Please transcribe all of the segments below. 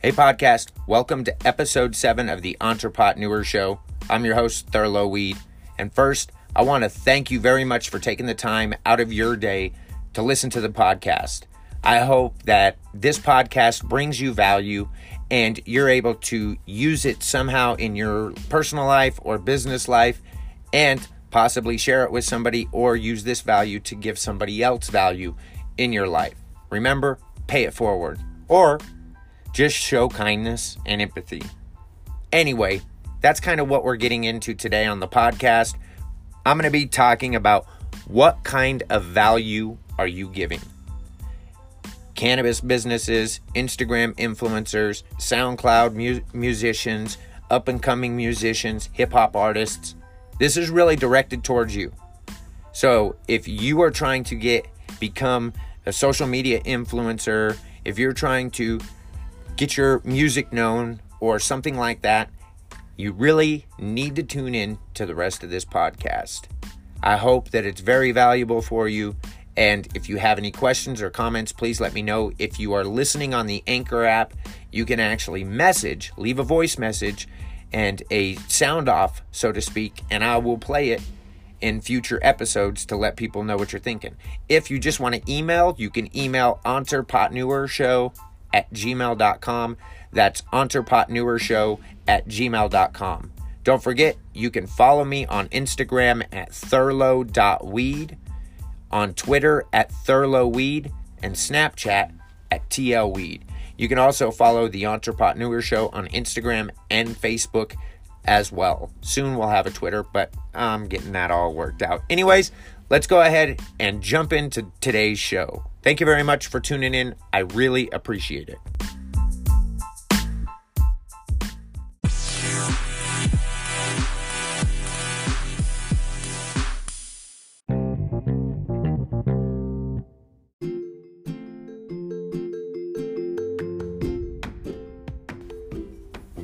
Hey, podcast, welcome to episode seven of the Entrepreneur Show. I'm your host, Thurlow Weed. And first, I want to thank you very much for taking the time out of your day to listen to the podcast. I hope that this podcast brings you value and you're able to use it somehow in your personal life or business life and possibly share it with somebody or use this value to give somebody else value in your life. Remember, pay it forward or just show kindness and empathy. Anyway, that's kind of what we're getting into today on the podcast. I'm going to be talking about what kind of value are you giving? Cannabis businesses, Instagram influencers, SoundCloud mu- musicians, up and coming musicians, hip hop artists. This is really directed towards you. So, if you are trying to get become a social media influencer, if you're trying to get your music known or something like that, you really need to tune in to the rest of this podcast. I hope that it's very valuable for you. And if you have any questions or comments, please let me know. If you are listening on the Anchor app, you can actually message, leave a voice message, and a sound off, so to speak, and I will play it in future episodes to let people know what you're thinking. If you just want to email, you can email entrepreneurshow at gmail.com. That's entrepreneurshow at gmail.com. Don't forget, you can follow me on Instagram at thurlow.weed, on Twitter at thurlowweed, and Snapchat at tlweed. You can also follow the Entrepreneur Show on Instagram and Facebook as well. Soon we'll have a Twitter, but I'm getting that all worked out. Anyways, let's go ahead and jump into today's show. Thank you very much for tuning in. I really appreciate it.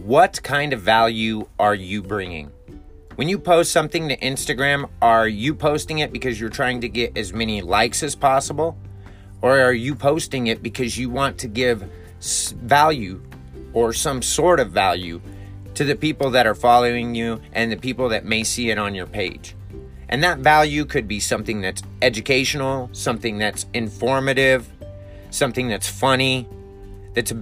What kind of value are you bringing? When you post something to Instagram, are you posting it because you're trying to get as many likes as possible? Or are you posting it because you want to give value or some sort of value to the people that are following you and the people that may see it on your page? And that value could be something that's educational, something that's informative, something that's funny, that's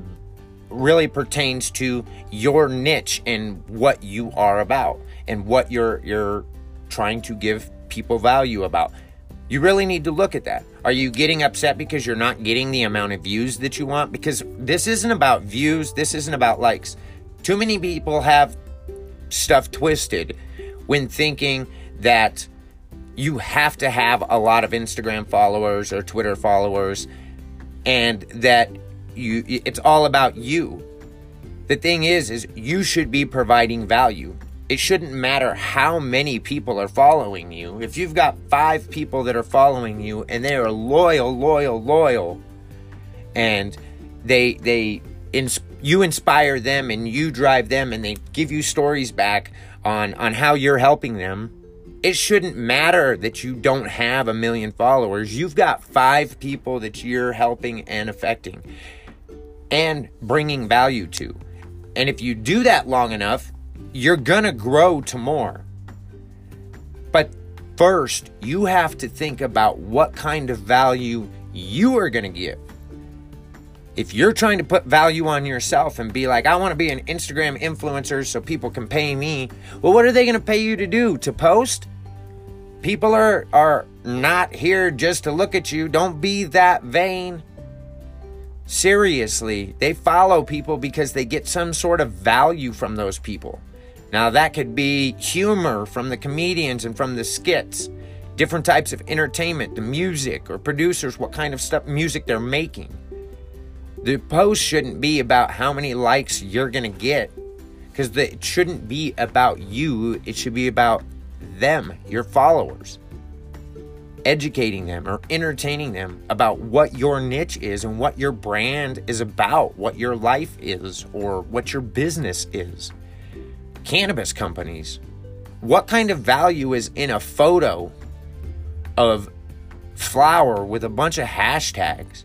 really pertains to your niche and what you are about and what you're you're trying to give people value about. You really need to look at that. Are you getting upset because you're not getting the amount of views that you want? Because this isn't about views, this isn't about likes. Too many people have stuff twisted when thinking that you have to have a lot of Instagram followers or Twitter followers and that you it's all about you. The thing is is you should be providing value. It shouldn't matter how many people are following you. If you've got 5 people that are following you and they are loyal, loyal, loyal and they they ins- you inspire them and you drive them and they give you stories back on on how you're helping them it shouldn't matter that you don't have a million followers. You've got five people that you're helping and affecting and bringing value to. And if you do that long enough, you're going to grow to more. But first, you have to think about what kind of value you are going to give. If you're trying to put value on yourself and be like, I want to be an Instagram influencer so people can pay me, well, what are they going to pay you to do? To post? People are, are not here just to look at you. Don't be that vain. Seriously, they follow people because they get some sort of value from those people. Now, that could be humor from the comedians and from the skits, different types of entertainment, the music, or producers, what kind of stuff, music they're making. The post shouldn't be about how many likes you're going to get because it shouldn't be about you, it should be about them, your followers educating them or entertaining them about what your niche is and what your brand is about, what your life is, or what your business is. Cannabis companies, what kind of value is in a photo of flower with a bunch of hashtags?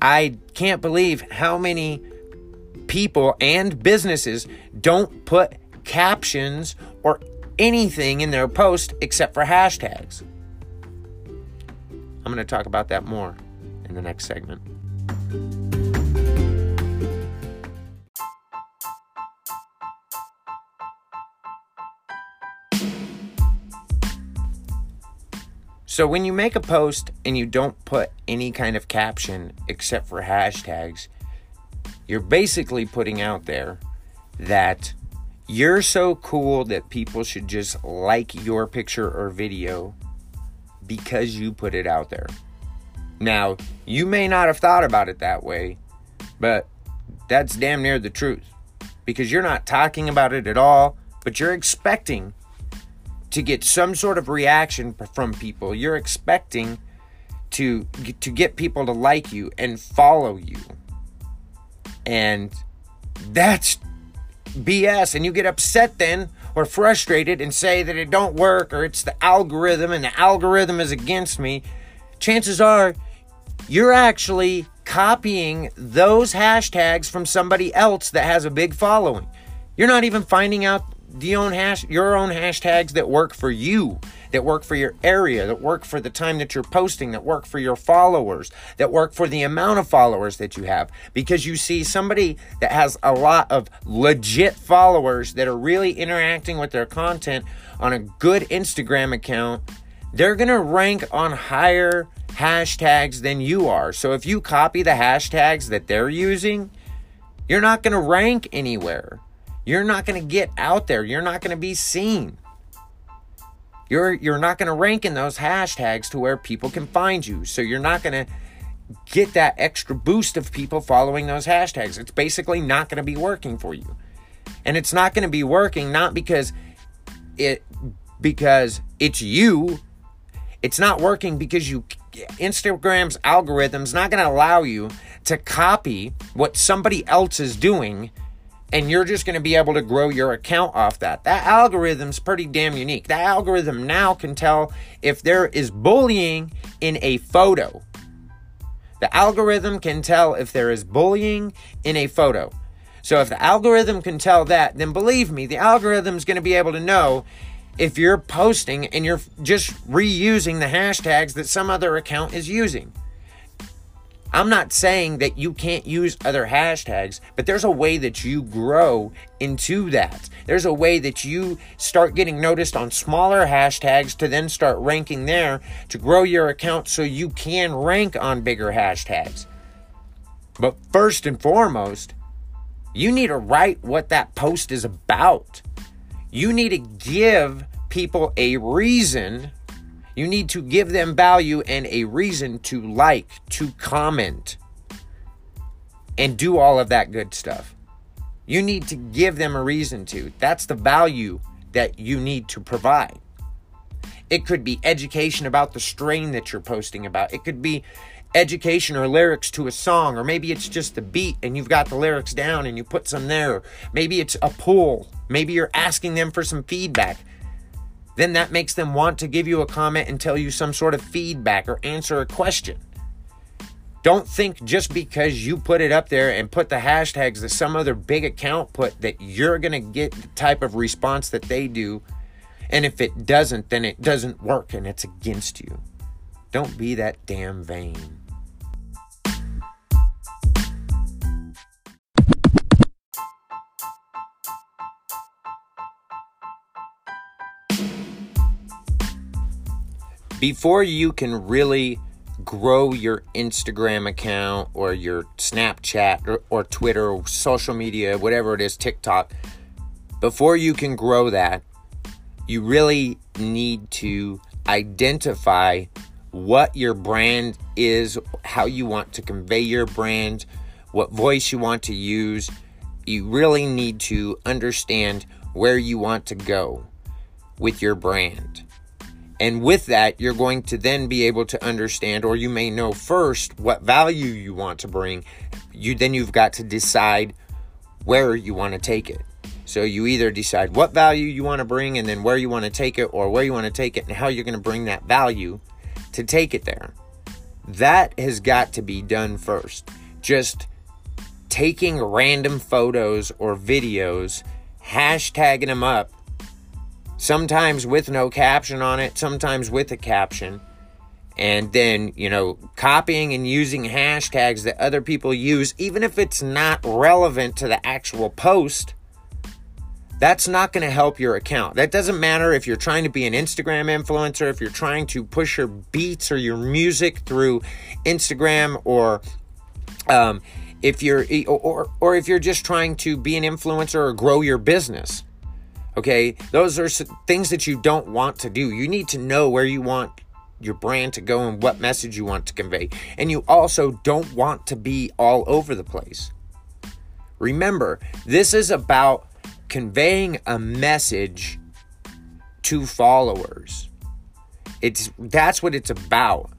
I can't believe how many people and businesses don't put captions or anything in their post except for hashtags. I'm going to talk about that more in the next segment. So, when you make a post and you don't put any kind of caption except for hashtags, you're basically putting out there that you're so cool that people should just like your picture or video because you put it out there. Now, you may not have thought about it that way, but that's damn near the truth because you're not talking about it at all, but you're expecting to get some sort of reaction from people. You're expecting to to get people to like you and follow you. And that's BS and you get upset then or frustrated and say that it don't work or it's the algorithm and the algorithm is against me, chances are you're actually copying those hashtags from somebody else that has a big following. You're not even finding out the own hash your own hashtags that work for you that work for your area that work for the time that you're posting that work for your followers that work for the amount of followers that you have. Because you see somebody that has a lot of legit followers that are really interacting with their content on a good Instagram account they're going to rank on higher hashtags than you are. So if you copy the hashtags that they're using you're not going to rank anywhere you're not going to get out there. You're not going to be seen. You're you're not going to rank in those hashtags to where people can find you. So you're not going to get that extra boost of people following those hashtags. It's basically not going to be working for you. And it's not going to be working not because it because it's you. It's not working because you Instagram's algorithm's not going to allow you to copy what somebody else is doing and you're just going to be able to grow your account off that. That algorithm's pretty damn unique. That algorithm now can tell if there is bullying in a photo. The algorithm can tell if there is bullying in a photo. So if the algorithm can tell that, then believe me, the algorithm's going to be able to know if you're posting and you're just reusing the hashtags that some other account is using. I'm not saying that you can't use other hashtags, but there's a way that you grow into that. There's a way that you start getting noticed on smaller hashtags to then start ranking there to grow your account so you can rank on bigger hashtags. But first and foremost, you need to write what that post is about. You need to give people a reason you need to give them value and a reason to like, to comment, and do all of that good stuff. You need to give them a reason to. That's the value that you need to provide. It could be education about the strain that you're posting about. It could be education or lyrics to a song, or maybe it's just the beat and you've got the lyrics down and you put some there. Maybe it's a poll. Maybe you're asking them for some feedback then that makes them want to give you a comment and tell you some sort of feedback or answer a question. Don't think just because you put it up there and put the hashtags that some other big account put that you're going to get the type of response that they do. And if it doesn't, then it doesn't work and it's against you. Don't be that damn vain. Before you can really grow your Instagram account or your Snapchat or, or Twitter or social media, whatever it is, TikTok, before you can grow that, you really need to identify what your brand is, how you want to convey your brand, what voice you want to use. You really need to understand where you want to go with your brand. And with that, you're going to then be able to understand, or you may know first what value you want to bring. You then you've got to decide where you want to take it. So you either decide what value you want to bring and then where you want to take it, or where you want to take it and how you're going to bring that value to take it there. That has got to be done first. Just taking random photos or videos, hashtagging them up, sometimes with no caption on it, sometimes with a caption, and then, you know, copying and using hashtags that other people use, even if it's not relevant to the actual post. That's not going to help your account. That doesn't matter if you're trying to be an Instagram influencer, if you're trying to push your beats or your music through Instagram or um, if you're or or if you're just trying to be an influencer or grow your business. Okay? Those are things that you don't want to do. You need to know where you want your brand to go and what message you want to convey. And you also don't want to be all over the place. Remember, this is about conveying a message to followers. It's that's what it's about.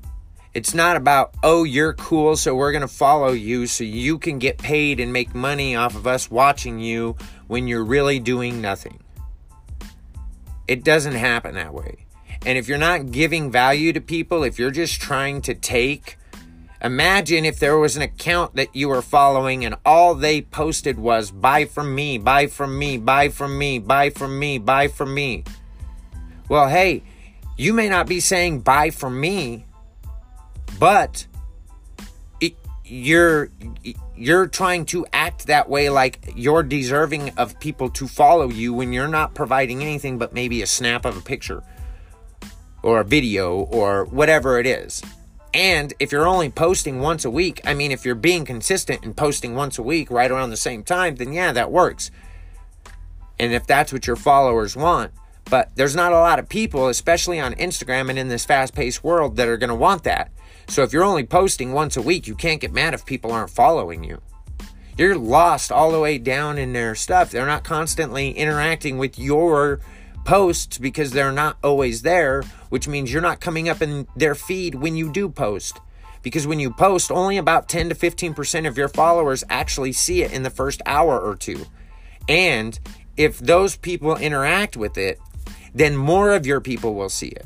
It's not about, oh, you're cool, so we're going to follow you so you can get paid and make money off of us watching you when you're really doing nothing. It doesn't happen that way. And if you're not giving value to people, if you're just trying to take, imagine if there was an account that you were following and all they posted was buy from me, buy from me, buy from me, buy from me, buy from me. Well, hey, you may not be saying buy from me, but you're you're trying to act that way like you're deserving of people to follow you when you're not providing anything but maybe a snap of a picture or a video or whatever it is. And if you're only posting once a week, I mean, if you're being consistent and posting once a week right around the same time, then yeah, that works. And if that's what your followers want, but there's not a lot of people, especially on Instagram and in this fast paced world, that are going to want that. So if you're only posting once a week, you can't get mad if people aren't following you. You're lost all the way down in their stuff. They're not constantly interacting with your posts because they're not always there, which means you're not coming up in their feed when you do post. Because when you post, only about 10 to 15% of your followers actually see it in the first hour or two. And if those people interact with it, then more of your people will see it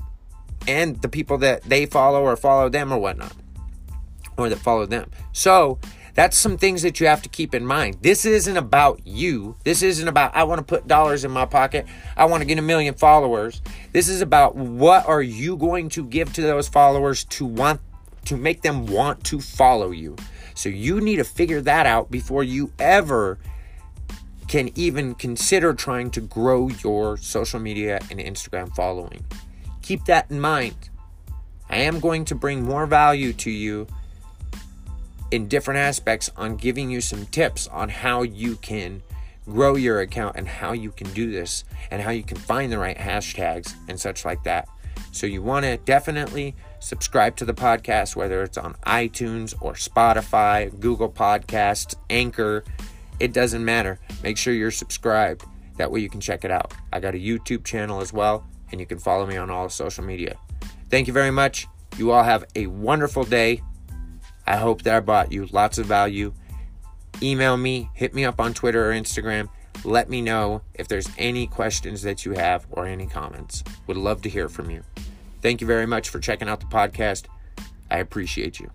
and the people that they follow or follow them or whatnot, or that follow them. So that's some things that you have to keep in mind. This isn't about you. This isn't about I want to put dollars in my pocket. I want to get a million followers. This is about what are you going to give to those followers to want to make them want to follow you. So you need to figure that out before you ever can even consider trying to grow your social media and Instagram following. Keep that in mind. I am going to bring more value to you in different aspects on giving you some tips on how you can grow your account and how you can do this and how you can find the right hashtags and such like that. So you want to definitely subscribe to the podcast, whether it's on iTunes or Spotify, Google Podcasts, Anchor. It doesn't matter. Make sure you're subscribed. That way you can check it out. I got a YouTube channel as well and you can follow me on all social media. Thank you very much. You all have a wonderful day. I hope that I brought you lots of value. Email me, hit me up on Twitter or Instagram. Let me know if there's any questions that you have or any comments. Would love to hear from you. Thank you very much for checking out the podcast. I appreciate you.